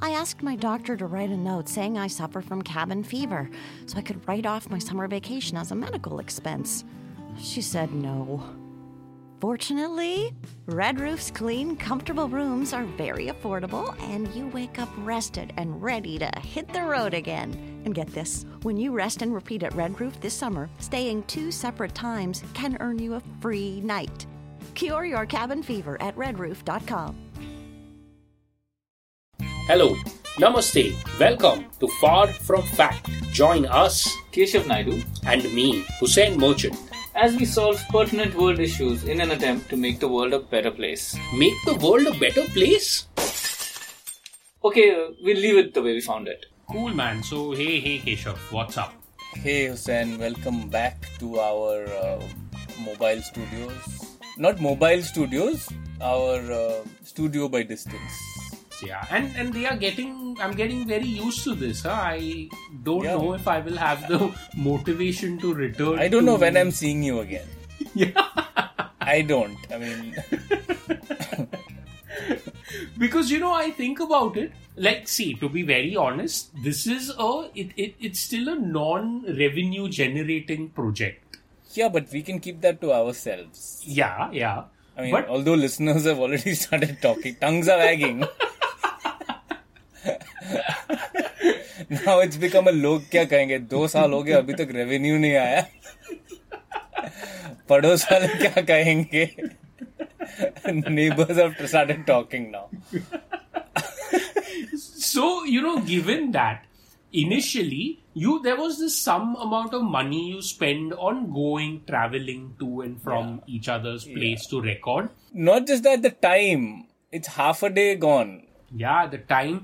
I asked my doctor to write a note saying I suffer from cabin fever so I could write off my summer vacation as a medical expense. She said no. Fortunately, Red Roof's clean, comfortable rooms are very affordable, and you wake up rested and ready to hit the road again. And get this when you rest and repeat at Red Roof this summer, staying two separate times can earn you a free night. Cure your cabin fever at redroof.com. Hello, Namaste, welcome to Far From Fact. Join us, Keshav Naidu, and me, Hussein Merchant, as we solve pertinent world issues in an attempt to make the world a better place. Make the world a better place? Okay, we'll leave it the way we found it. Cool, man. So, hey, hey, Keshav, what's up? Hey, Hussein, welcome back to our uh, mobile studios. Not mobile studios, our uh, studio by distance. Yeah, and and they are getting. I'm getting very used to this. Huh? I don't Yeah. know if I will have the motivation to return. I don't know to- when I'm seeing you again. Yeah. I don't. I mean, because you know i think about it like see to be very honest this is a it, it it's still a non-revenue generating project yeah, but we can keep that to ourselves. yeah yeah I mean, but although listeners have already started talking, tongues are wagging. now it's become a लोग क्या कहेंगे दो साल हो गए अभी तक revenue नहीं आया पड़ोस वाले क्या कहेंगे neighbors have started talking now so you know given that initially you there was this some amount of money you spend on going traveling to and from each other's place to record not just that the time it's half a day gone yeah the time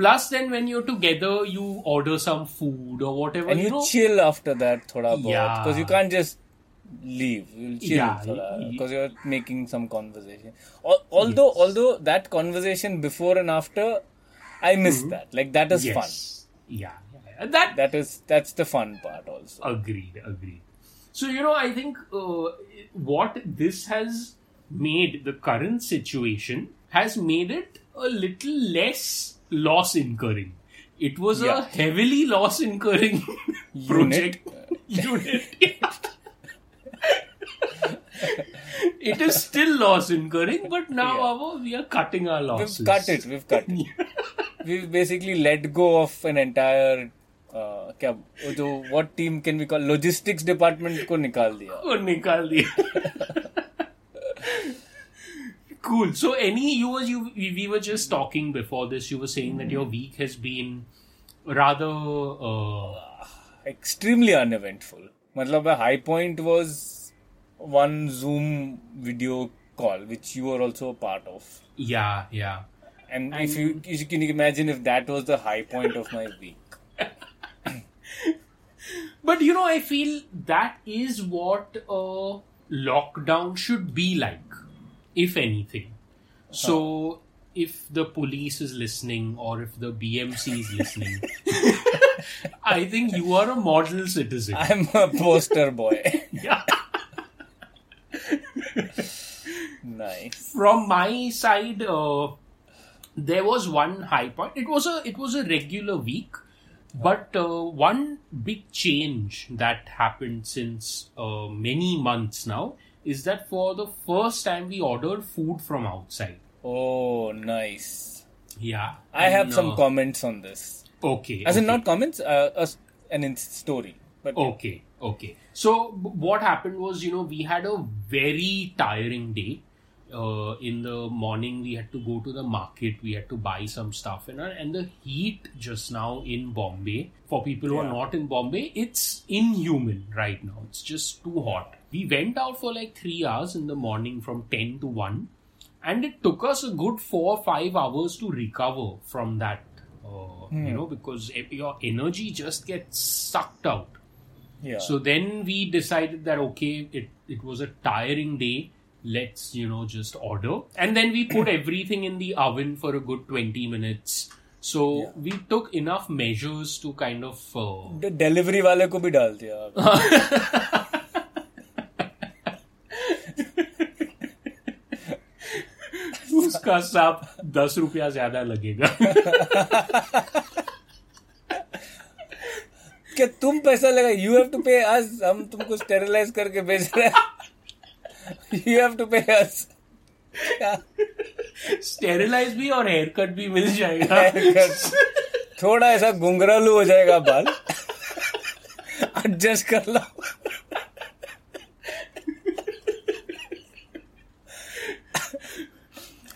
plus then when you're together you order some food or whatever and you, know chill after that thoda Yeah. because you can't just leave you'll chill Yeah, because you're making some conversation Al- although although that conversation before and after i miss that like that is Mm-hmm. yes fun yeah, yeah, yeah. that that is that's the fun part also Agreed, agreed. So, you know, I think uh, what this has made, the current situation, has made it a little less loss incurring. It was a Yeah. heavily loss incurring project. Unit. it is still loss incurring, but now Yeah. our, we are cutting our losses. we've cut it we've cut it we've basically let go of an entire uh, क्या वो जो what team can we call logistics department को निकाल दिया और निकाल दिया cool. So any you was you we were just talking before this. You were saying mm. that your hmm. week has been rather uh, extremely uneventful. Matlab, a high point was one Zoom video call, which you were also a part of. Yeah, yeah. And, and if you, you can imagine if that was the high point of my week. but you know, I feel that is what a lockdown should be like if anything. So if the police is listening or if the bmc is listening i think you are a model citizen. I'm a poster boy. yeah. Nice. from my side uh, there was one high point. It was a it was a regular week but uh, one big change that happened since uh, many months now is that for the first time we ordered food from outside Oh, nice. yeah I have some uh, comments on this. okay As in not comments, uh, a, an in- story. But Okay, okay. So b- what happened was, you know, we had a very tiring day. Uh, in the morning, we had to go to the market. We had to buy some stuff, and and the heat just now in Bombay for people who are not in Bombay, it's inhuman right now. It's just too hot. We went out for like three hours in the morning from ten to one, and it took us a good four or five hours to recover from that. Uh, You know, because your energy just gets sucked out. yeah. So then we decided that okay, it it was a tiring day Let's you know just order, and then we put everything in the oven for a good twenty minutes. So we took enough measures to kind of uh, The delivery वाले को भी डाल दिया उसका सब दस रुपया ज्यादा लगेगा क्या तुम पैसा लगा यू हैव टू पे अस हम तुमको स्टेरिलाइज करके भेज रहे हैं यू हैव टू पे अस स्टेरिलाइज भी और हेयर कट भी मिल जाएगा। थोड़ा ऐसा गुंगरालू हो जाएगा बाल। एडजस्ट कर लो।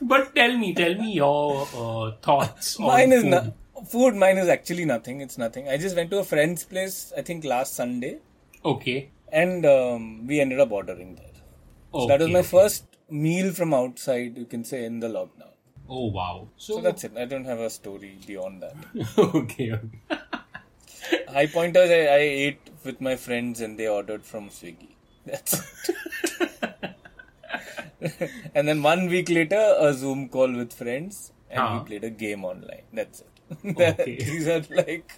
But tell me tell me your thoughts mine is ना food mine is actually nothing it's nothing I just went to a friend's place I think last Sunday okay and we ended up ordering that So that was my okay. first meal from outside. You can say in the lockdown. Oh wow. So, So that's it. I don't have a story beyond that. okay. okay. High pointers. I, I ate with my friends, and they ordered from Swiggy. That's it. and then one week later, a Zoom call with friends, and Ah. we played a game online. That's it. Okay. These are like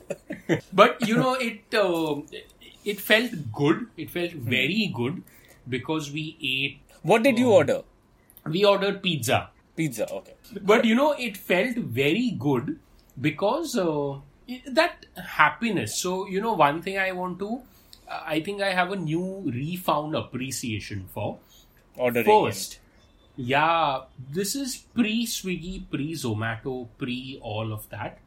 But you know, it uh, it felt good. It felt Hmm. very good because we ate. What did you order? We ordered pizza. Pizza. Okay. But you know, it felt very good because uh, that happiness. So, you know, one thing I want to, uh, I think I have a new refound appreciation for. Ordering. First, yeah, this is pre Swiggy, pre Zomato, pre all of that.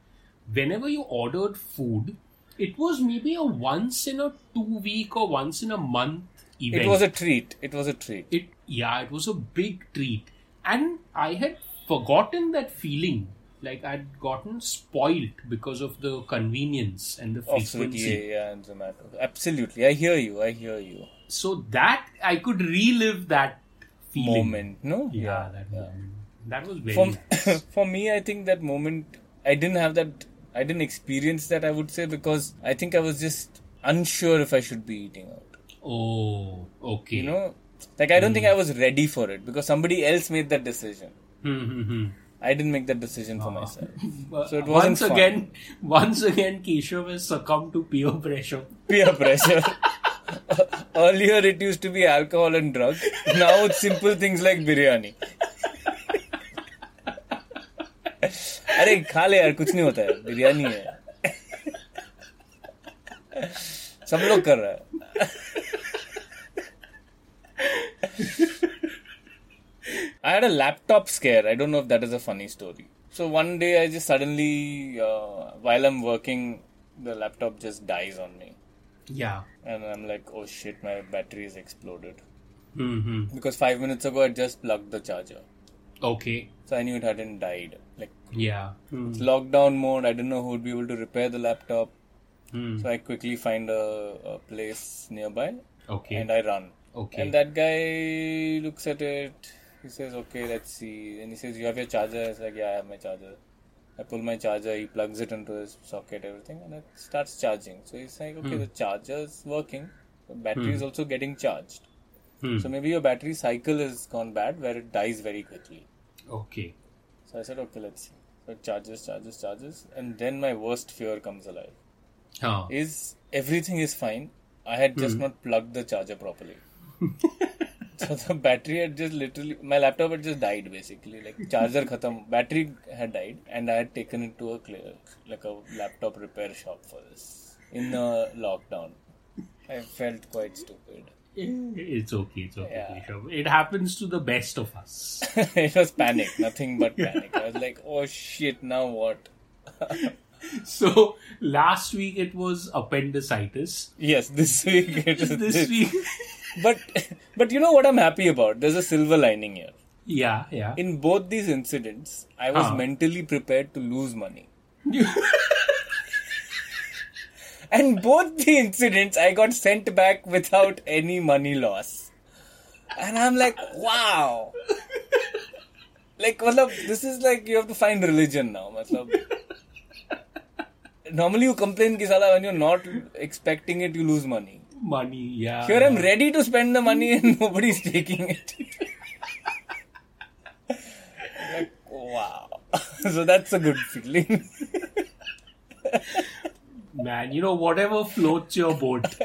Whenever you ordered food, it was maybe a once in a two week or once in a month. Event It was a treat. It was a treat. it yeah it was a big treat and i had forgotten that feeling like i'd gotten spoiled because of the convenience and the frequency Swiggy, yeah, and Zomato. Absolutely. I hear you. I hear you. so that i could relive that feeling Moment. No? yeah that moment. that was very For, nice. for me, I think that moment, I didn't have that, I didn't experience that, I would say, because I think I was just unsure if I should be eating out. oh okay You know? Like, I don't think I was ready for it because somebody else made that decision. Hmm, hmm, hmm. I didn't make that decision for myself. Uh, So it wasn't once fun. again once again keshav has succumbed to peer pressure Peer pressure. Earlier, it used to be alcohol and drugs. Now it's simple things like biryani. अरे खा ले यार कुछ नहीं होता है बिरयानी है सब लोग कर रहा है I had a laptop scare. I don't know if that is a funny story. So one day I just suddenly, uh, while I'm working, the laptop just dies on me. yeah And I'm like, oh shit, my battery is exploded. hmm Because five minutes ago I just plugged the charger. okay So I knew it hadn't died. Like, yeah Hmm. it's lockdown mode, I didn't know who would be able to repair the laptop. Hmm. So I quickly find a, a place nearby okay and I run. Okay And that guy looks at it. He says, okay, let's see. And he says, you have your charger? It's like, yeah, I have my charger. I pull my charger, he plugs it into his socket, everything, and it starts charging. So he's like, okay, hmm. the charger is working. The battery is hmm. also getting charged. Hmm. So maybe your battery cycle has gone bad where it dies very quickly. okay So I said, okay, let's see. So it charges, charges, charges. And then my worst fear comes alive. huh. Is everything is fine. I had just hmm. not plugged the charger properly. so the battery had just literally my laptop had just died basically. Like charger khatam, battery had died, and I had taken it to a clear, like a laptop repair shop for this in the lockdown. I felt quite stupid. It's okay, it's okay, Yeah. Keshav. It happens to the best of us. it was panic, nothing but panic. I was like, oh shit, now what? So last week it was appendicitis. Yes, this week it is This week, But but you know what I'm happy about? There's a silver lining here. yeah, yeah. In both these incidents, I was Huh. mentally prepared to lose money. and both the incidents, I got sent back without any money loss. And I'm like, wow. Like, matlab, this is like you have to find religion now. Matlab. Normally, you complain ki sala when you're not expecting it, you lose money. Money, yeah. Here I'm ready to spend the money and nobody's taking it. like, wow. so that's a good feeling. Man, you know, whatever floats your boat.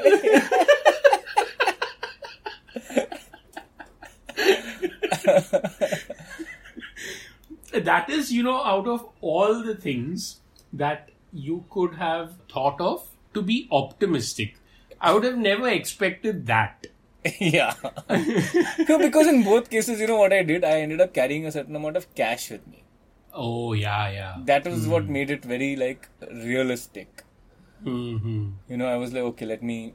that is, you know, out of all the things that you could have thought of to be optimistic, I would have never expected that. yeah. no, because in both cases, you know what I did? I ended up carrying a certain amount of cash with me. Oh, yeah, yeah. That was what made it very like realistic. hmm You know, I was like, okay, let me,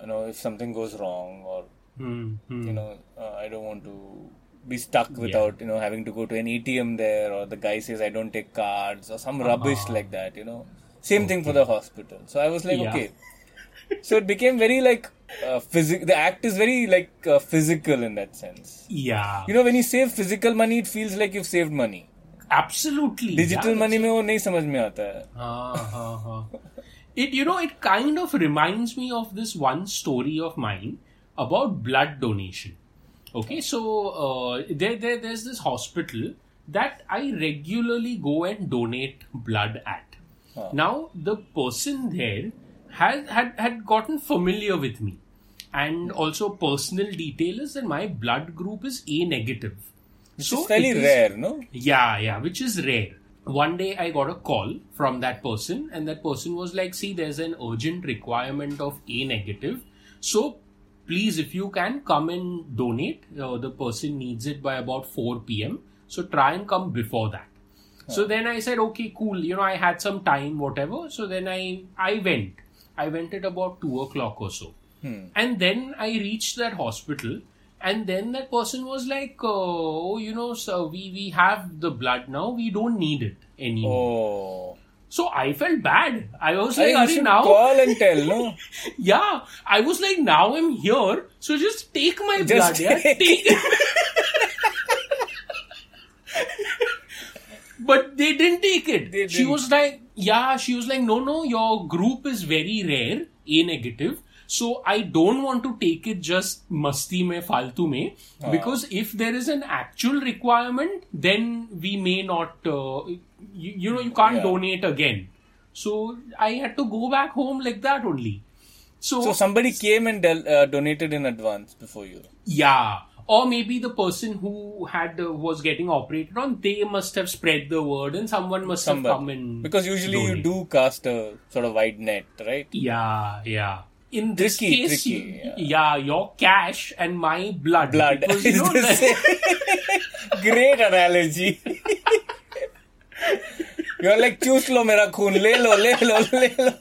you know, if something goes wrong or hmm you know, uh, I don't want to be stuck without you know having to go to an ATM there or the guy says I don't take cards or some rubbish Uh-huh. like that. You know, same thing for the hospital. So I was like, Yeah. okay so it became very like uh, the act is very like uh, physical in that sense. Yeah. You know when you save physical money it feels like you've saved money. Absolutely. Digital yeah, money mein wo nahi samajh mein aata hai uh, uh, it you know it kind of reminds me of this one story of mine about blood donation. Okay so uh, there, there there's this hospital that i regularly go and donate blood at. Now the person there had, had had gotten familiar with me, and also personal detail is that my blood group is A negative. Which is fairly is- rare, no? yeah, yeah, which is rare. One day I got a call from that person, and that person was like, See, there's an urgent requirement of A negative. So please, if you can, come and donate. Uh, the person needs it by about 4 pm. So try and come before that. So then I said, okay, cool. You know, I had some time, whatever. So then I I went. I went at about two o'clock or so, hmm. and then I reached that hospital, and then that person was like, uh, oh, you know, so we we have the blood now. We don't need it anymore. Oh. So I felt bad. I was like, you should now, call and tell, no? yeah. I was like, now I'm here, so just take my Just blood. Yeah, take take. but they didn't take it. They She didn't. was like, yeah. She was like, no, no. Your group is very rare, A negative. So I don't want to take it just masti mein, faltu mein, Ah. because if there is an actual requirement, then we may not. Uh, you, you know, you can't Yeah. donate again. So I had to go back home like that only. So, So somebody came and del- uh, donated in advance before you. yeah, or maybe the person who had was getting operated on they must have spread the word and someone must Somebody. have come in because usually you do cast a sort of wide net right yeah yeah in this tricky, case tricky, yeah. yeah. your cash and my blood blood because, know, great analogy you're like choose lo mera khun, le lo le lo le lo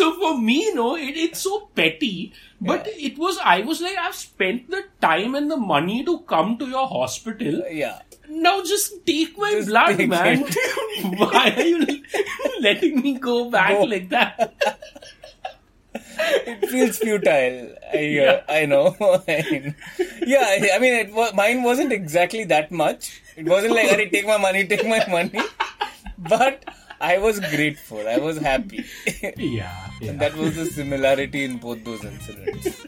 so for me, no, it, it's so petty. But it was, I was like, I've spent the time and the money to come to your hospital. Yeah. Now just take my Just blood, take man. Why are you letting me go back Go. like that? It feels futile. I, uh, I know. Yeah, I mean, it was, mine wasn't exactly that much. It wasn't like, "Arey, take my money, take my money. But I was grateful. I was happy. Yeah, yeah. And that was the similarity in both those incidents.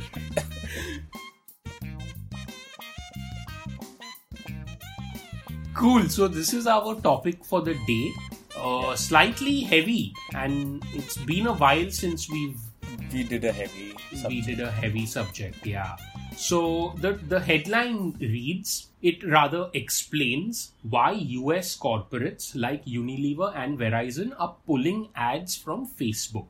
Cool. So this is our topic for the day. Uh, slightly heavy, and it's been a while since we've We did a heavy we did a heavy subject. Yeah. So the the headline reads it rather explains why U.S. corporates like Unilever and Verizon are pulling ads from Facebook.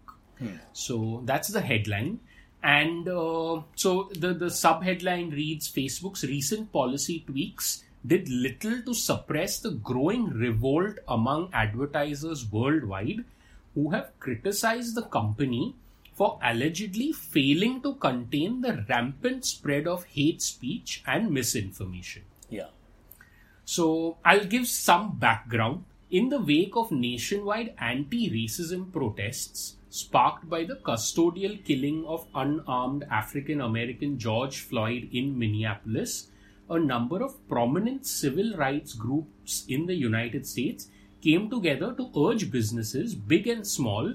So that's the headline. And uh, so the, the sub headline reads Facebook's recent policy tweaks did little to suppress the growing revolt among advertisers worldwide who have criticized the company for allegedly failing to contain the rampant spread of hate speech and misinformation. Yeah. So I'll give some background. In the wake of nationwide anti racism protests sparked by the custodial killing of unarmed African American George Floyd in Minneapolis, a number of prominent civil rights groups in the United States came together to urge businesses, big and small,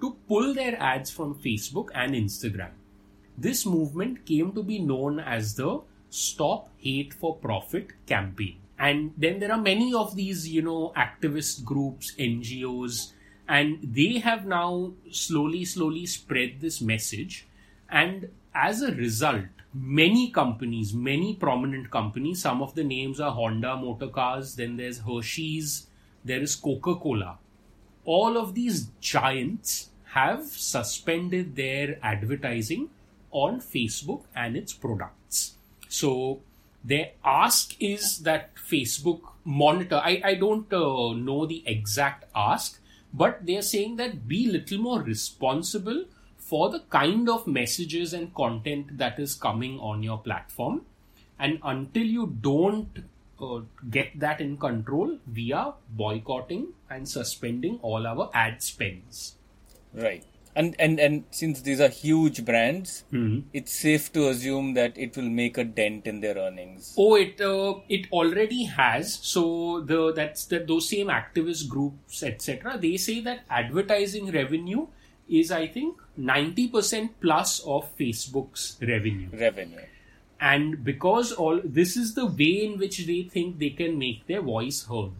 to pull their ads from Facebook and Instagram. This movement came to be known as the Stop Hate for Profit campaign. And then there are many of these, you know, activist groups, NGOs, and they have now slowly, slowly spread this message. And as a result, many companies, many prominent companies. Some of the names are Honda Motor Cars, then there's Hershey's, there is Coca Cola. All of these giants have suspended their advertising on Facebook and its products. So their ask is that Facebook monitor. I, I don't uh, know the exact ask, but they're saying that be little more responsible for the kind of messages and content that is coming on your platform. And until you don't uh, get that in control, via boycotting and suspending all our ad spends. Right. And, and and since these are huge brands, Hmm. it's safe to assume that it will make a dent in their earnings. Oh, it uh, it already has. So the that's that those same activist groups, etc. They say that advertising revenue is, I think, ninety percent plus of Facebook's revenue. Revenue. And because all this is the way in which they think they can make their voice heard.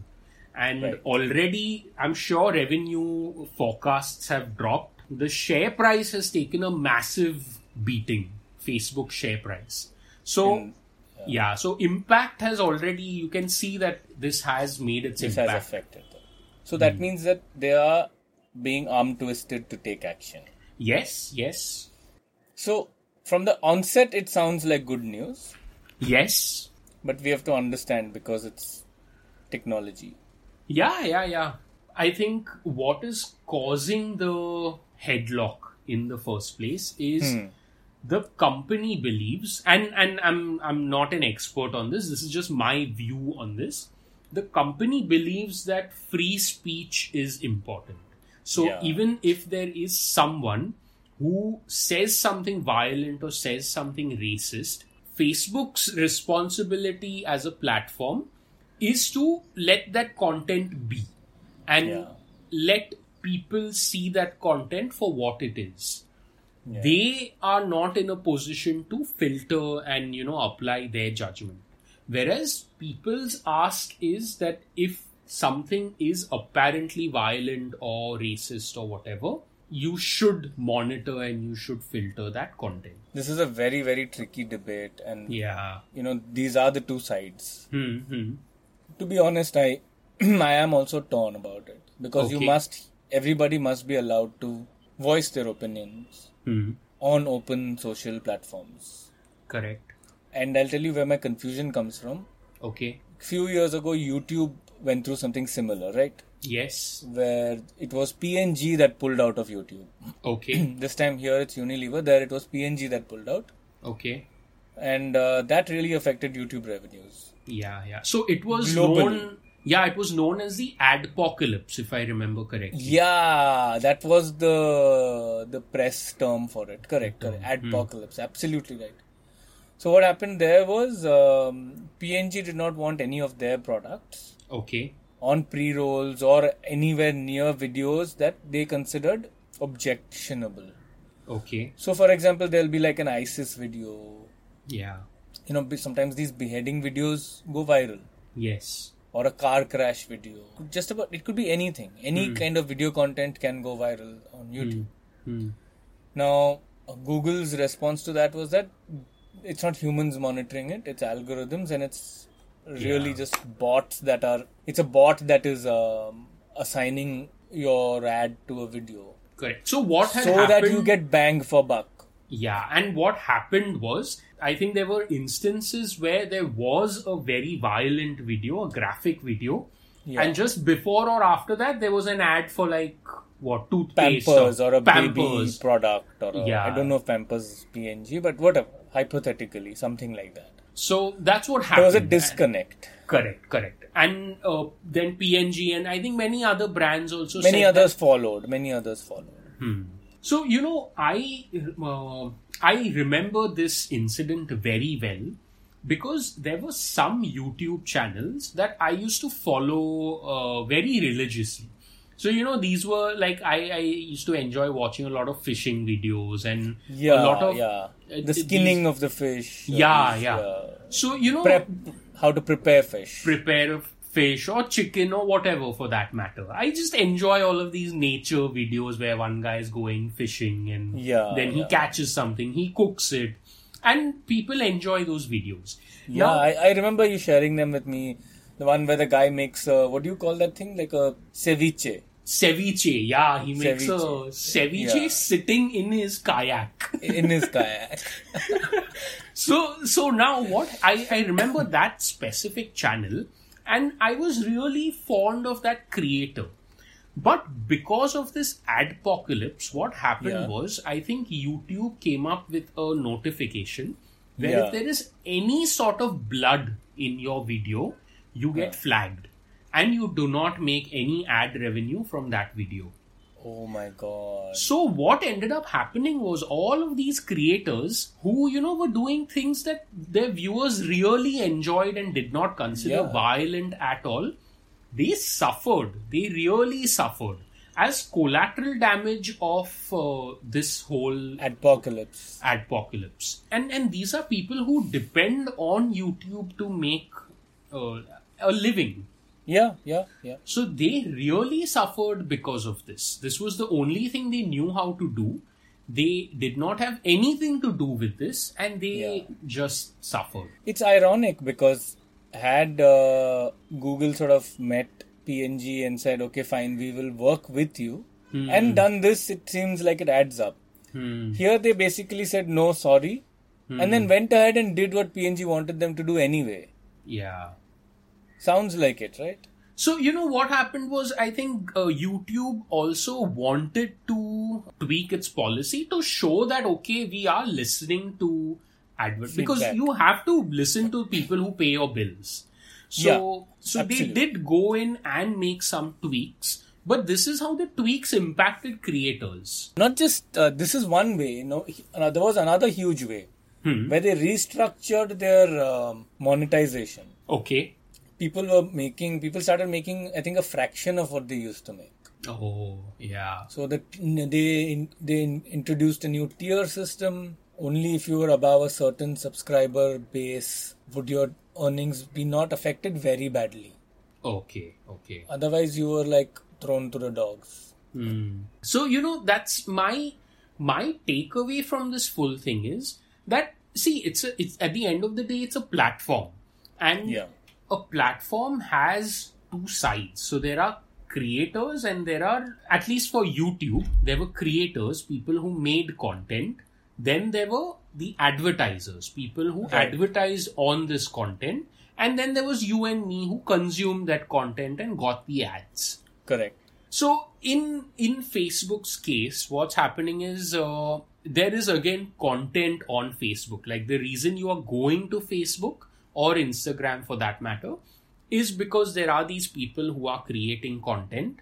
And Right. already i'm sure revenue forecasts have dropped. The share price has taken a massive beating. Facebook share price. So In- yeah. so impact has already you can see that this has made its This has affected them. So that hmm. means that they are being arm twisted to take action. yes yes. So from the onset, it sounds like good news, yes but we have to understand because it's technology. Yeah, yeah, yeah. I think what is causing the headlock in the first place is hmm. the company believes, and and I'm I'm not an expert on this. This is just my view on this. The company believes that free speech is important. So Yeah. even if there is someone who says something violent or says something racist, Facebook's responsibility as a platform is to let that content be and Yeah. let people see that content for what it is. Yeah. They are not in a position to filter and you know apply their judgment. Whereas people's ask is that if something is apparently violent or racist or whatever, you should monitor and you should filter that content. This is a very very tricky debate, and Yeah. you know these are the two sides. Hmm. hmm. To be honest, I I am also torn about it because you must everybody must be allowed to voice their opinions Hmm. on open social platforms. Correct. And I'll tell you where my confusion comes from. Okay. Few years ago, YouTube went through something similar, right? Yes. Where it was P&G that pulled out of YouTube. Okay. This time here it's Unilever. There it was P&G that pulled out, okay. and uh, that really affected YouTube revenues. Yeah, yeah. So it was Globally. known. Yeah, it was known as the adpocalypse, if I remember correctly. Yeah, that was the the press term for it. Correct, correct. Adpocalypse. Absolutely right. So what happened there was um, P&G did not want any of their products Okay. On pre-rolls or anywhere near videos that they considered objectionable. Okay. So, for example, there'll be like an ISIS video. Yeah. You know, sometimes these beheading videos go viral, Yes. or a car crash video. Just about it could be anything. Any kind of video content can go viral on YouTube. Hmm. Now, uh, Google's response to that was that it's not humans monitoring it; it's algorithms, and it's really Yeah. just bots that are. It's a bot that is um, assigning your ad to a video, Correct. So what so happened? that you get bang for buck. Yeah, and what happened was, I think there were instances where there was a very violent video, a graphic video, Yeah. and just before or after that, there was an ad for like what toothpaste Pampers or a baby Pampers. product, or a, Yeah. I don't know if Pampers is P&G, but whatever. Hypothetically, something like that. So that's what happened. There was a disconnect. Correct, correct. And uh, then P&G and I think many other brands also. Many others followed. Many others followed. that- So you know, I uh, I remember this incident very well because there were some YouTube channels that I used to follow uh, very religiously. So you know, these were like I, I used to enjoy watching a lot of fishing videos and Yeah, a lot of yeah. uh, The these- skinning of the fish. uh, Yeah, these, yeah. uh, So you know, prep how to prepare fish. prepare fish or chicken or whatever for that matter. I just enjoy all of these nature videos where one guy is going fishing and Yeah, then he yeah. catches something, he cooks it, and people enjoy those videos. Yeah, Now- I, I remember you sharing them with me. The one where the guy makes uh, what do you call that thing? Like a ceviche ceviche. Yeah, he makes a Ceviche. ceviche Yeah. sitting in his kayak. in his kayak. So so now what I, I remember that specific channel and I was really fond of that creator. But because of this adpocalypse, what happened Yeah. was I think YouTube came up with a notification where Yeah. if there is any sort of blood in your video, you get flagged. And you do not make any ad revenue from that video. Oh my god. So what ended up happening was all of these creators who, you know, were doing things that their viewers really enjoyed and did not consider Yeah. violent at all, they suffered. They really suffered as collateral damage of uh, this whole Apocalypse. adpocalypse. And and these are people who depend on YouTube to make uh, a living. Yeah, yeah, yeah. So they really suffered because of this. This was the only thing they knew how to do. They did not have anything to do with this and they Yeah. just suffered. It's ironic because had uh, Google sort of met P&G and said, okay, fine, we will work with you, and done this, it seems like it adds up. Hmm. Here they basically said, no, sorry, and then went ahead and did what P&G wanted them to do anyway. Yeah. Sounds like it, right? So, you know, what happened was I think uh, YouTube also wanted to tweak its policy to show that, okay, we are listening to advert because you have to listen to people who pay your bills. So, Yeah, so they did go in and make some tweaks, but this is how the tweaks impacted creators. Not just uh, this is one way. You know, uh, there was another huge way where they restructured their um, monetization. Okay. People were making, people started making, I think, a fraction of what they used to make. Oh, yeah. So that they they introduced a new tier system. Only if you were above a certain subscriber base would your earnings be not affected very badly. Okay, okay. Otherwise, you were like thrown to the dogs. Hmm. So you know that's my my takeaway from this full thing is that see it's a it's at the end of the day it's a platform and Yeah. A platform has two sides. So there are creators and there are at least for YouTube there were creators people who made content. Then there were the advertisers people who Right. advertised on this content. And then there was you and me who consumed that content and got the ads. Correct. So in in Facebook's case, what's happening is uh, there is again content on Facebook. Like the reason you are going to Facebook or Instagram for that matter is because there are these people who are creating content,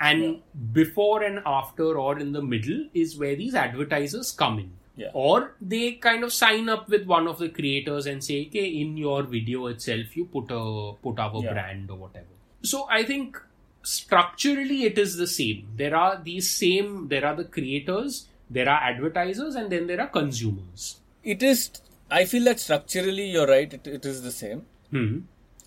and before and after or in the middle is where these advertisers come in. Yeah. Or they kind of sign up with one of the creators and say, okay, in your video itself, you put a put our Yeah. brand or whatever. So I think structurally it is the same. There are these same, there are the creators, there are advertisers, and then there are consumers. It is. I feel that structurally you're right. It, it is the same. Hmm.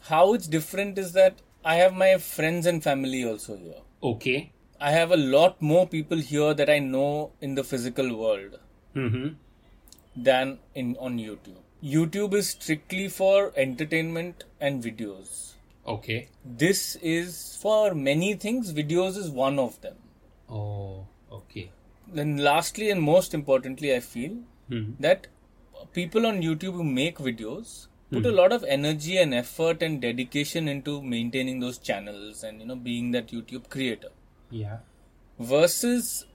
How it's different is that I have my friends and family also here. Okay. I have a lot more people here that I know in the physical world hmm than in on YouTube. YouTube is strictly for entertainment and videos. Okay. This is for many things. Videos is one of them. Oh, okay. Then, lastly and most importantly, I feel Hmm. that people on YouTube who make videos put a lot of energy and effort and dedication into maintaining those channels and you know being that YouTube creator Yeah. versus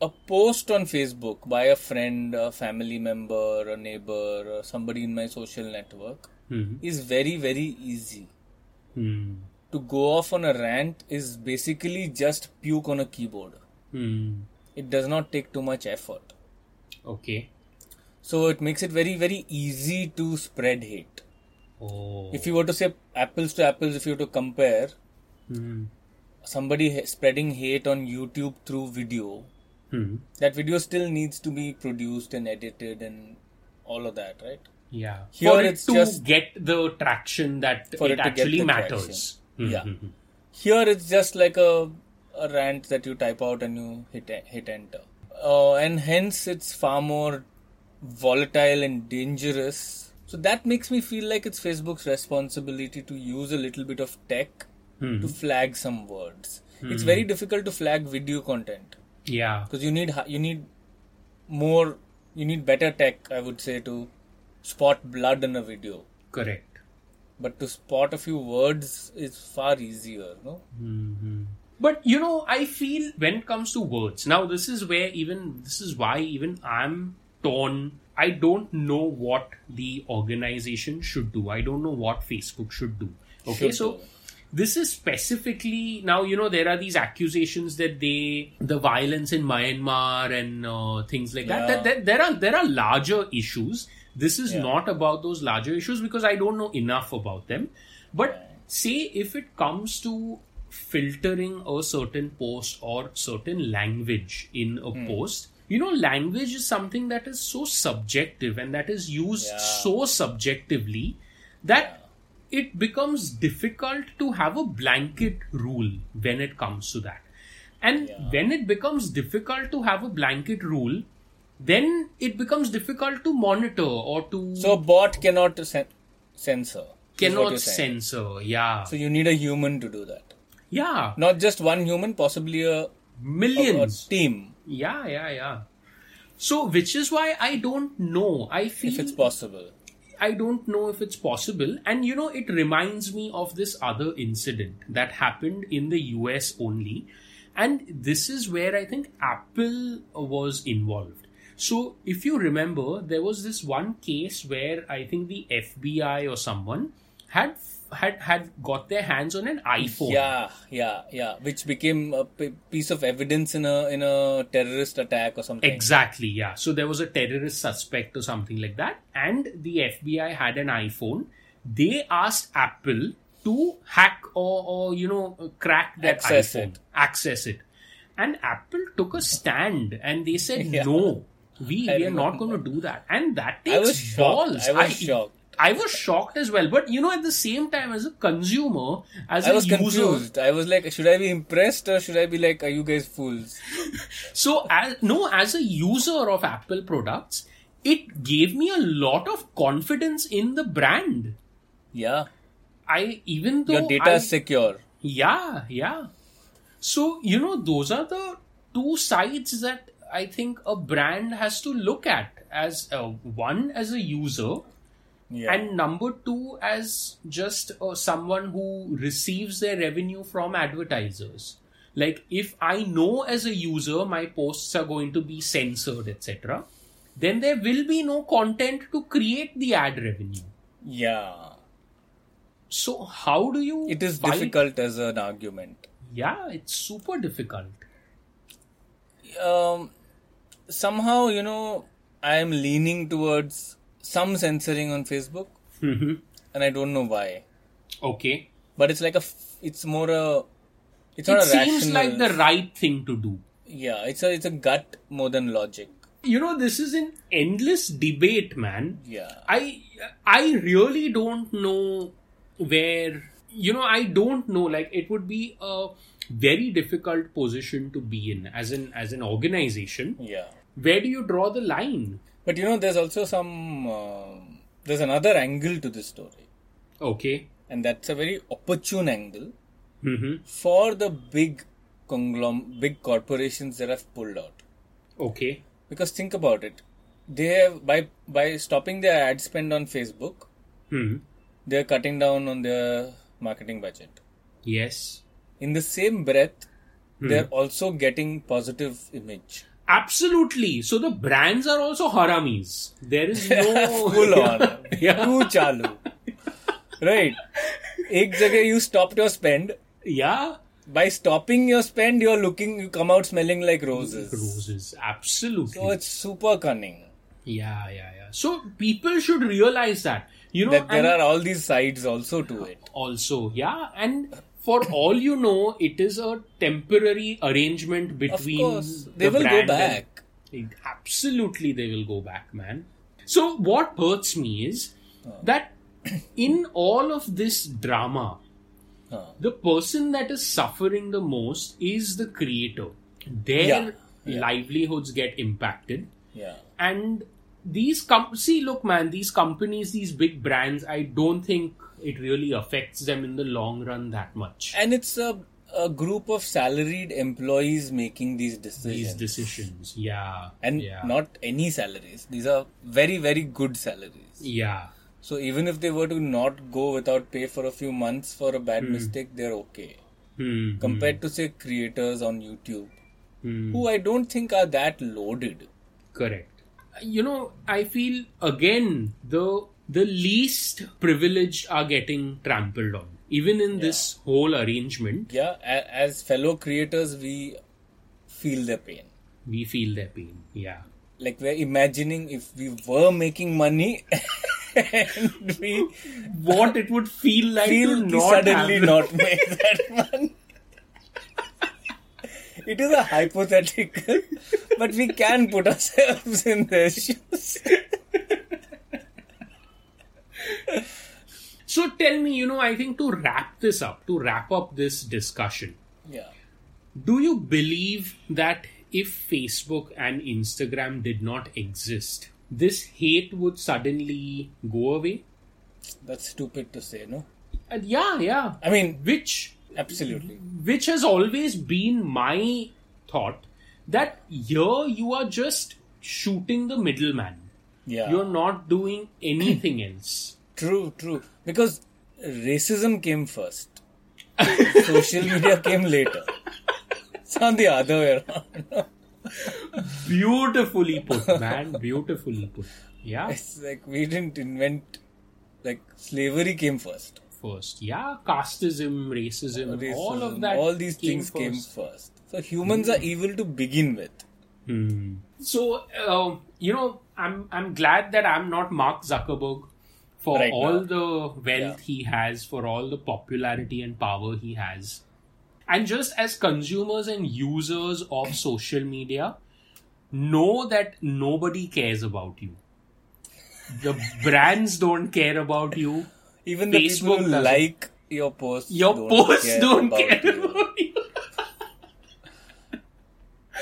a post on Facebook by a friend, a family member, a neighbor, or somebody in my social network Hmm. is very very easy. Hmm. To go off on a rant is basically just puke on a keyboard. Hmm. It does not take too much effort. Okay. So it makes it very very easy to spread hate. Oh. If you were to say apples to apples, if you were to compare Hmm. somebody spreading hate on YouTube through video, Hmm. that video still needs to be produced and edited and all of that, right? Yeah. Here for it it's to just- get the traction that For it, it actually matters. traction. Hmm, Yeah. hmm, hmm. Here it's just like a, a rant that you type out and you hit hit enter, uh, and hence it's far more volatile and dangerous. So that makes me feel like it's Facebook's responsibility to use a little bit of tech hmm. to flag some words. It's hmm. very difficult to flag video content Yeah. because you need you need more you need better tech I would say to spot blood in a video. Correct. But to spot a few words is far easier, no? Mm-hmm. But you know, I feel when it comes to words, now this is where even this is why even I'm torn. I don't know what the organization should do. I don't know what Facebook should do. Okay, Should so do. this is specifically now you know there are these accusations that they the violence in Myanmar and uh, things like that, Yeah. that, that there are there are larger issues. This is Yeah. not about those larger issues because I don't know enough about them. But say if it comes to filtering a certain post or certain language in a Hmm. post, you know, language is something that is so subjective and that is used Yeah. so subjectively that it becomes difficult to have a blanket rule when it comes to that. And Yeah. when it becomes difficult to have a blanket rule, then it becomes difficult to monitor or to So a bot cannot cen- censor. cannot censor. Yeah. So you need a human to do that. yeah. Not just one human, possibly a, a, a team, Yeah, yeah, yeah. So, which is why I don't know. I feel if it's possible. I don't know if it's possible. And you know, it reminds me of this other incident that happened in the US only. And this is where I think Apple was involved. So, if you remember, there was this one case where I think the FBI or someone had had had got their hands on an iPhone. Yeah, yeah, yeah. Which became a p- piece of evidence in a in a terrorist attack or something. Exactly, yeah. So there was a terrorist suspect or something like that, and the FBI had an iPhone. They asked Apple to hack or, or you know, crack that Access iPhone, it. access it. And Apple took a stand and they said, Yeah. no, we, we are not going to do that. And that takes I was shocked. balls. I was shocked. I was shocked as well. But you know, at the same time, as a consumer, as I a was user, confused. I was like, should I be impressed or should I be like, are you guys fools? So, as, no, as a user of Apple products, it gave me a lot of confidence in the brand. Yeah, I even though your data I, is secure. yeah, yeah. So you know, those are the two sides that I think a brand has to look at as uh, one as a user, Yeah, and number two as just uh, someone who receives their revenue from advertisers. Like if I know as a user my posts are going to be censored, etc., then there will be no content to create the ad revenue. yeah. So how do you? It is fight- difficult as an argument. Yeah, it's super difficult. um, somehow, you know, I am leaning towards some censoring on Facebook, Mhm. and I don't know why. Okay, But it's like a, f- it's more a, it's it not a seems rational. like the right thing to do. yeah, it's a, it's a gut more than logic. You know, this is an endless debate, man. Yeah, I I really don't know where you know I don't know like it would be a very difficult position to be in as an as an organization yeah. where do you draw the line But you know, there's also some, um there's another angle to this story, okay. And that's a very opportune angle. Hmm for the big conglom, big corporations that have pulled out. okay. Because think about it, they have by by stopping their ad spend on Facebook, hmm they're cutting down on their marketing budget. yes. In the same breath, they're also getting positive image. Absolutely. So the brands are also haramis. There is no full on. yeah. Too chalo, Right. Ek jagah you stopped your spend. Yeah. By stopping your spend, you're looking, you come out smelling like roses. Roses, absolutely. So it's super cunning. Yeah, yeah, yeah. So people should realize that. You know, that there are all these sides also to it. Also, yeah, and for all you know it is a temporary arrangement Of between course, they the will go brand and- back. Absolutely they will go back man. So what hurts me is that in all of this drama the person that is suffering the most is the creator. Their Yeah, yeah. livelihoods get impacted. Yeah. and these com- see, look, man, these companies, these big brands, I don't think it really affects them in the long run that much. And it's a, a group of salaried employees making these decisions. These decisions, yeah, and yeah. not any salaries. These are very, very good salaries. yeah, So even if they were to not go without pay for a few months for a bad mistake, they're okay. Hmm, Compared to say creators on YouTube, hmm. who I don't think are that loaded. Correct. You know, I feel again the the least privileged are getting trampled on. Even in this whole arrangement, Yeah, as fellow creators, we feel their pain. we feel their pain. Yeah. Like we're imagining if we were making money and we What it would feel like feel to not suddenly not make that money. It is a hypothetical, but we can put ourselves in their shoes. So tell me, you know, I think to wrap this up, to wrap up this discussion, Yeah. do you believe that if Facebook and Instagram did not exist, this hate would suddenly go away? That's stupid to say, no? Uh, yeah, yeah. I mean, Which absolutely. which has always been my thought that here you are just shooting the middleman. Yeah. You're not doing anything else. True, true. Because racism came first. Social media came later. It's not the other way around. Beautifully put, man. Beautifully put. Yeah. It's like we didn't invent, like, slavery came first. First. Yeah. Casteism, racism, all Racism, of that. all these things came first. first. So humans are evil to begin with. Hmm. So, uh, you know, I'm I'm glad that I'm not Mark Zuckerberg for Right all now. the wealth Yeah. he has, for all the popularity and power he has. And just as consumers and users of social media, know that nobody cares about you. The brands don't care about you. Even the Facebook people who like your posts, Your don't posts care don't about care you. about you.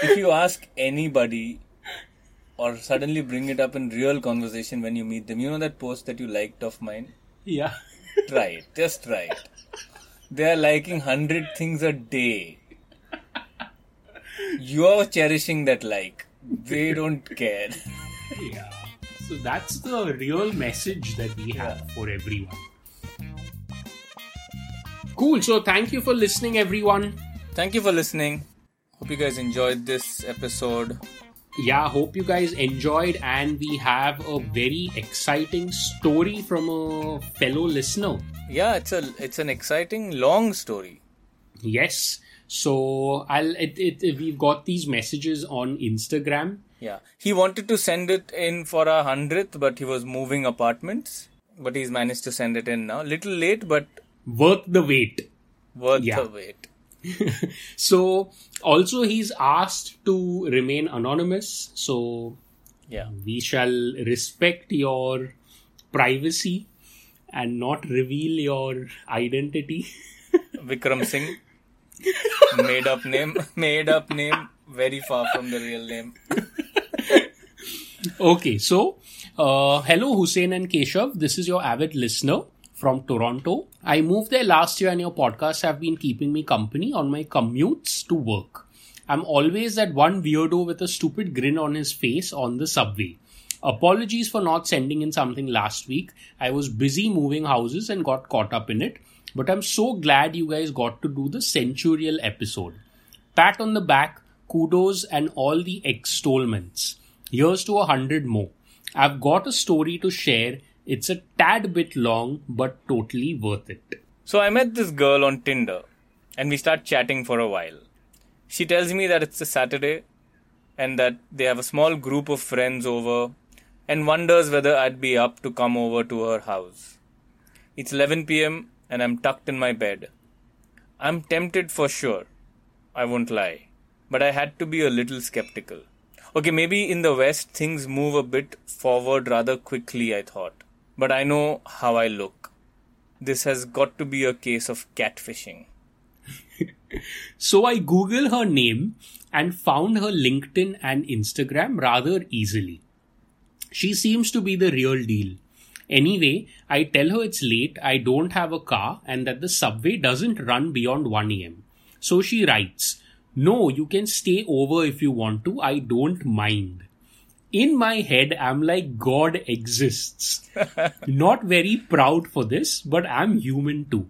if you ask anybody or suddenly bring it up in real conversation when you meet them, you know that post that you liked of mine? Yeah. Try it. Just try it. They are liking 100 things a day. You're cherishing that like. They don't care. Yeah. So that's the real message that we have for everyone. Cool. So thank you for listening, everyone. Thank you for listening. Hope you guys enjoyed this episode. Yeah, hope you guys enjoyed, and we have a very exciting story from a fellow listener. Yeah, it's a it's an exciting long story. Yes. So I'll it, it we've got these messages on Instagram. Yeah. He wanted to send it in for a hundredth, but he was moving apartments. But he's managed to send it in now. Little late, but Worth the wait. worth Yeah. the wait. so also he's asked to remain anonymous. So Yeah. we shall respect your privacy and not reveal your identity. Vikram Singh. made up name. Made up name. Very far from the real name. okay, so uh, hello Hussein and Keshav. This is your avid listener from Toronto. I moved there last year and your podcasts have been keeping me company on my commutes to work. I'm always that one weirdo with a stupid grin on his face on the subway. Apologies for not sending in something last week. I was busy moving houses and got caught up in it. But I'm so glad you guys got to do the Centurial episode. Pat on the back, kudos, and all the extolments. Here's to a hundred more. I've got a story to share. It's a tad bit long, but totally worth it. So I met this girl on Tinder and we start chatting for a while. She tells me that it's a Saturday and that they have a small group of friends over and wonders whether I'd be up to come over to her house. It's 11 pm and I'm tucked in my bed. I'm tempted for sure. I won't lie. But I had to be a little skeptical. Okay, maybe in the West things move a bit forward rather quickly, I thought. But I know how I look. This has got to be a case of catfishing. So I Google her name and found her LinkedIn and Instagram rather easily. She seems to be the real deal. Anyway, I tell her it's late, I don't have a car, and that the subway doesn't run beyond 1 am. So she writes, No, you can stay over if you want to, I don't mind. In my head, I'm like, God exists. Not very proud for this, but I'm human too.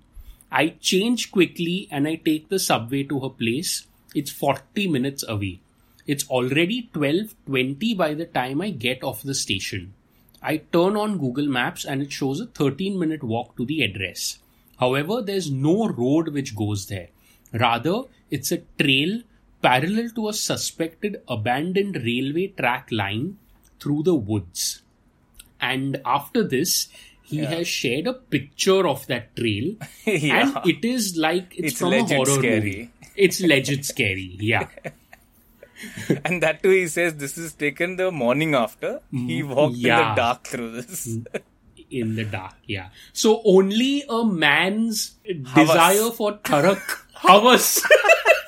I change quickly and I take the subway to her place. It's 40 minutes away. It's already 12:20 by the time I get off the station. I turn on Google Maps and it shows a 13 minute walk to the address. However, there's no road which goes there. Rather, it's a trail parallel to a suspected abandoned railway track line through the woods. And after this, he has shared a picture of that trail, Yeah. and it is like it's, It's from a horror scary. movie. It's legit scary, yeah. And that too, he says this is taken the morning after. He mm, walked in the dark through this. Mm, in the dark, yeah. So only a man's desire for tarak havas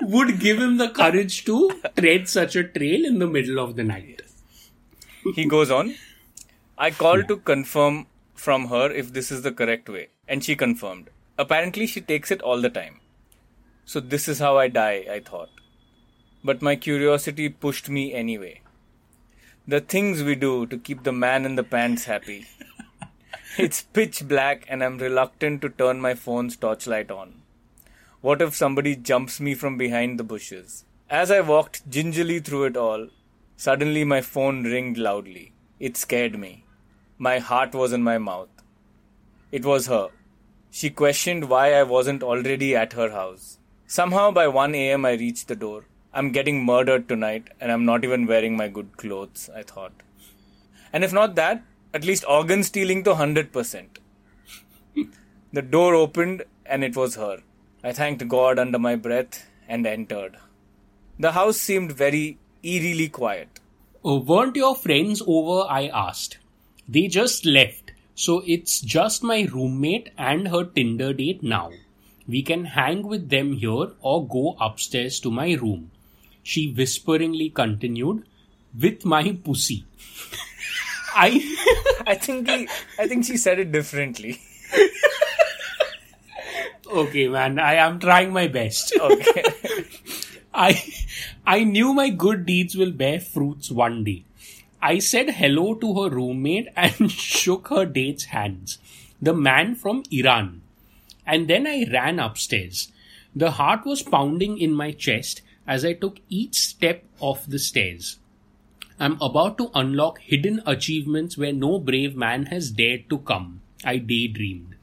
would give him the courage to tread such a trail in the middle of the night. he goes on. I called to confirm from her if this is the correct way, and she confirmed. Apparently, she takes it all the time. So, this is how I die, I thought. But my curiosity pushed me anyway. The things we do to keep the man in the pants happy. it's pitch black, and I'm reluctant to turn my phone's torchlight on. What if somebody jumps me from behind the bushes? As I walked gingerly through it all, suddenly my phone ringed loudly. It scared me. My heart was in my mouth. It was her. She questioned why I wasn't already at her house. Somehow by 1 am I reached the door. I'm getting murdered tonight and I'm not even wearing my good clothes, I thought. And if not that, at least organ stealing to 100%. the door opened and it was her. I thanked God under my breath and entered. The house seemed very eerily quiet. Uh, weren't your friends over? I asked. They just left, so it's just my roommate and her Tinder date now. We can hang with them here or go upstairs to my room. She whisperingly continued, with my pussy. I. I think he, I think she said it differently. okay, man, I am trying my best. Okay. I I knew my good deeds will bear fruits one day. I said hello to her roommate and shook her date's hands, the man from Iran. And then I ran upstairs. The heart was pounding in my chest as I took each step of the stairs. I'm about to unlock hidden achievements where no brave man has dared to come. I daydreamed.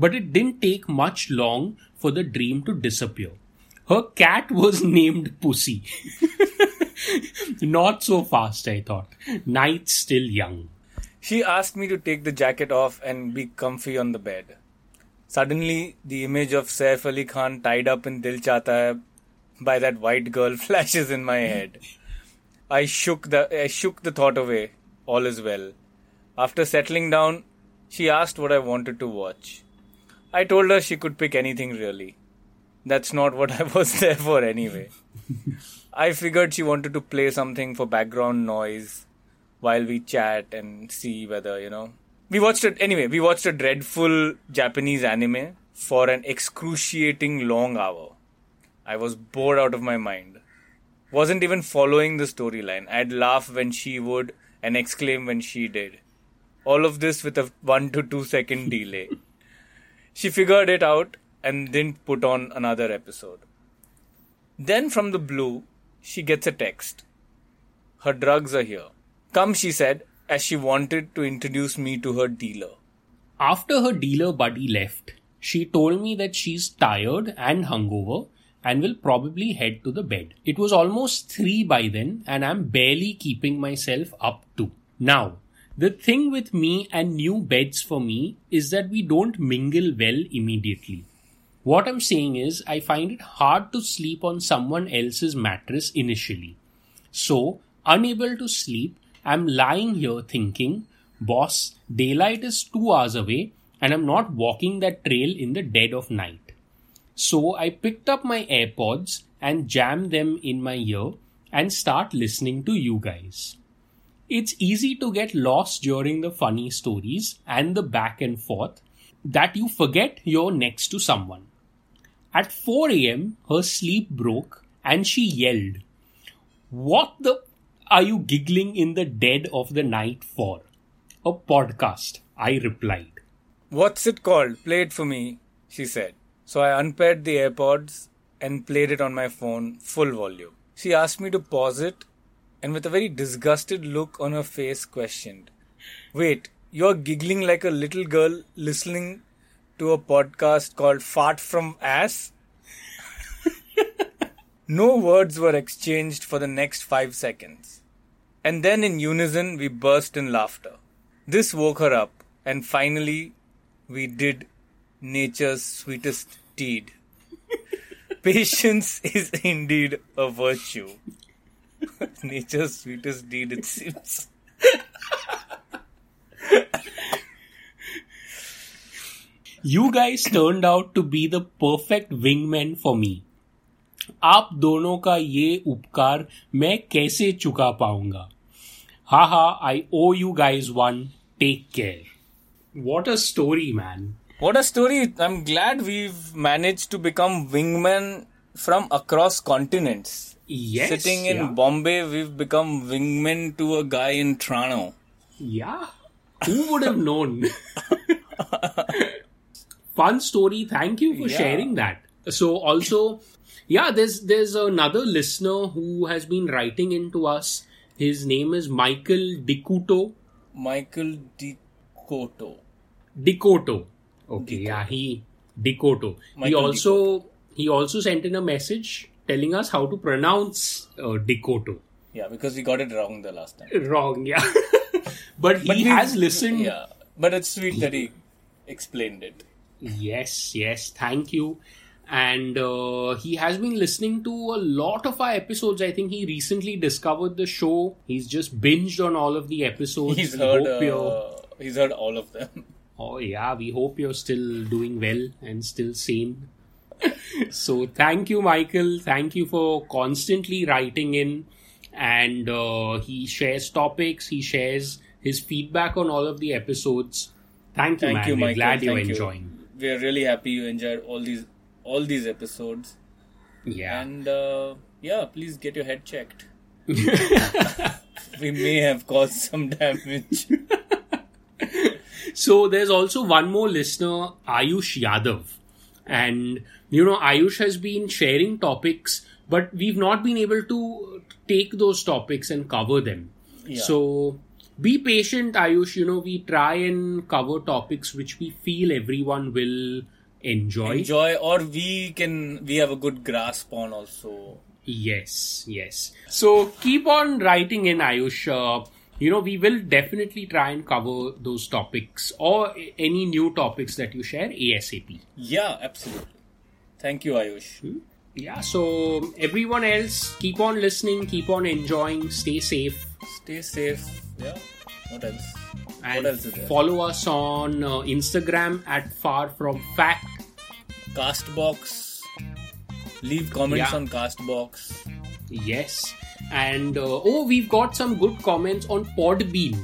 But it didn't take much long for the dream to disappear. Her cat was named Pussy. Not so fast, I thought. Night's still young. She asked me to take the jacket off and be comfy on the bed. Suddenly, the image of Saif Ali Khan tied up in Dil Chahta Hai by that white girl flashes in my head. I shook the I shook the thought away. All is well. After settling down, she asked what I wanted to watch. I told her she could pick anything really. That's not what I was there for anyway. I figured she wanted to play something for background noise while we chat and see whether, you know. We watched it anyway, we watched a dreadful Japanese anime for an excruciating long hour. I was bored out of my mind. Wasn't even following the storyline. I'd laugh when she would and exclaim when she did. All of this with a 1 to 2 second delay. She figured it out and didn't put on another episode. Then from the blue, she gets a text. Her drugs are here. Come, she said, as she wanted to introduce me to her dealer. After her dealer buddy left, she told me that she's tired and hungover and will probably head to the bed. It was almost 3 by then and I'm barely keeping myself up to. Now, the thing with me and new beds for me is that we don't mingle well immediately. What I'm saying is, I find it hard to sleep on someone else's mattress initially. So, unable to sleep, I'm lying here thinking, boss, daylight is two hours away and I'm not walking that trail in the dead of night. So I picked up my AirPods and jammed them in my ear and start listening to you guys. It's easy to get lost during the funny stories and the back and forth that you forget you're next to someone. At 4 am, her sleep broke and she yelled, What the are you giggling in the dead of the night for? A podcast, I replied. What's it called? Play it for me, she said. So I unpaired the AirPods and played it on my phone full volume. She asked me to pause it and with a very disgusted look on her face questioned, Wait, you're giggling like a little girl listening to a podcast called Fart from Ass? no words were exchanged for the next five seconds. And then in unison we burst in laughter. This woke her up, and finally we did nature's sweetest deed. Patience is indeed a virtue. nature's sweetest deed, it seems. You guys turned out to be the perfect wingmen for me. आप दोनों का ये उपकार मैं कैसे चुका पाऊंगा हा हा I owe you guys one take care what a story man What a story! I'm glad we've managed to become wingmen from across continents. Yes, Sitting in yeah. Bombay, we've become wingmen to a guy in Toronto. Yeah. Who would have known? Fun story. Thank you for Yeah. sharing that. So also, yeah, there's there's another listener who has been writing into us. His name is Michael Dikuto. Michael DiCoto. Dikoto. Okay, yeah, he Dikoto. he Michael also he also sent in a message telling us how to pronounce uh, Dikoto. Yeah, because we got it wrong the last time. Wrong, yeah. but he But has listened. Yeah, but it's sweet that he explained it. Yes, yes, thank you. And uh, he has been listening to a lot of our episodes. I think he recently discovered the show. He's just binged on all of the episodes. He's We heard. Uh, he's heard all of them. Oh, yeah, we hope you're still doing well and still sane. So, thank you, Michael. Thank you for constantly writing in. And uh, he shares topics, he shares his feedback on all of the episodes. Thank you, Thank man. you, We're Michael. glad you're Thank enjoying. We are really happy you enjoyed all these all these episodes. Yeah. And uh, yeah, please get your head checked. we may have caused some damage. So there's also one more listener, Ayush Yadav. And, you know, Ayush has been sharing topics, but we've not been able to take those topics and cover them. Yeah. So be patient, Ayush. You know, we try and cover topics which we feel everyone will enjoy. Enjoy, or we can we have a good grasp on also. Yes, yes. So keep on writing in, Ayush. Uh, you know, we will definitely try and cover those topics or any new topics that you share ASAP. Yeah, absolutely. Thank you, Ayush. Yeah, so everyone else, keep on listening, keep on enjoying, stay safe, Stay safe. Yeah. What else? and what else is there? follow us on uh, Instagram at Far From Fact. Castbox. Leave comments Yeah. on Castbox. Yes, and uh, oh, we've got some good comments on Podbean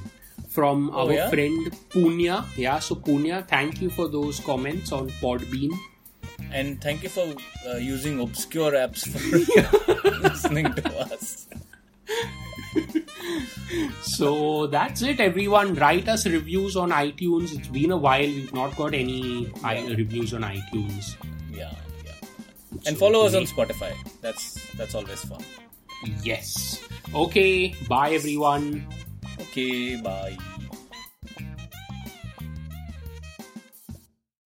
from Oh, our yeah? friend Punya. Yeah, so Punya, thank you for those comments on Podbean. And thank you for uh, using obscure apps for listening to us. So that's it, everyone. Write us reviews on iTunes. It's been a while. We've not got any i- reviews on iTunes. Yeah, yeah. And follow us on Spotify. That's that's always fun. Yes. Okay. Bye, everyone. Okay, bye.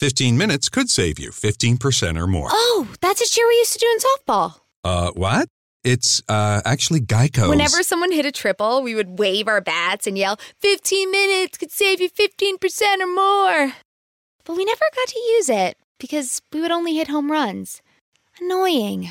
15 minutes could save you 15% or more. Oh, that's a cheer we used to do in softball. Uh, what? It's uh, actually Geico. Whenever someone hit a triple, we would wave our bats and yell, 15 minutes could save you 15% or more. But we never got to use it because we would only hit home runs. Annoying.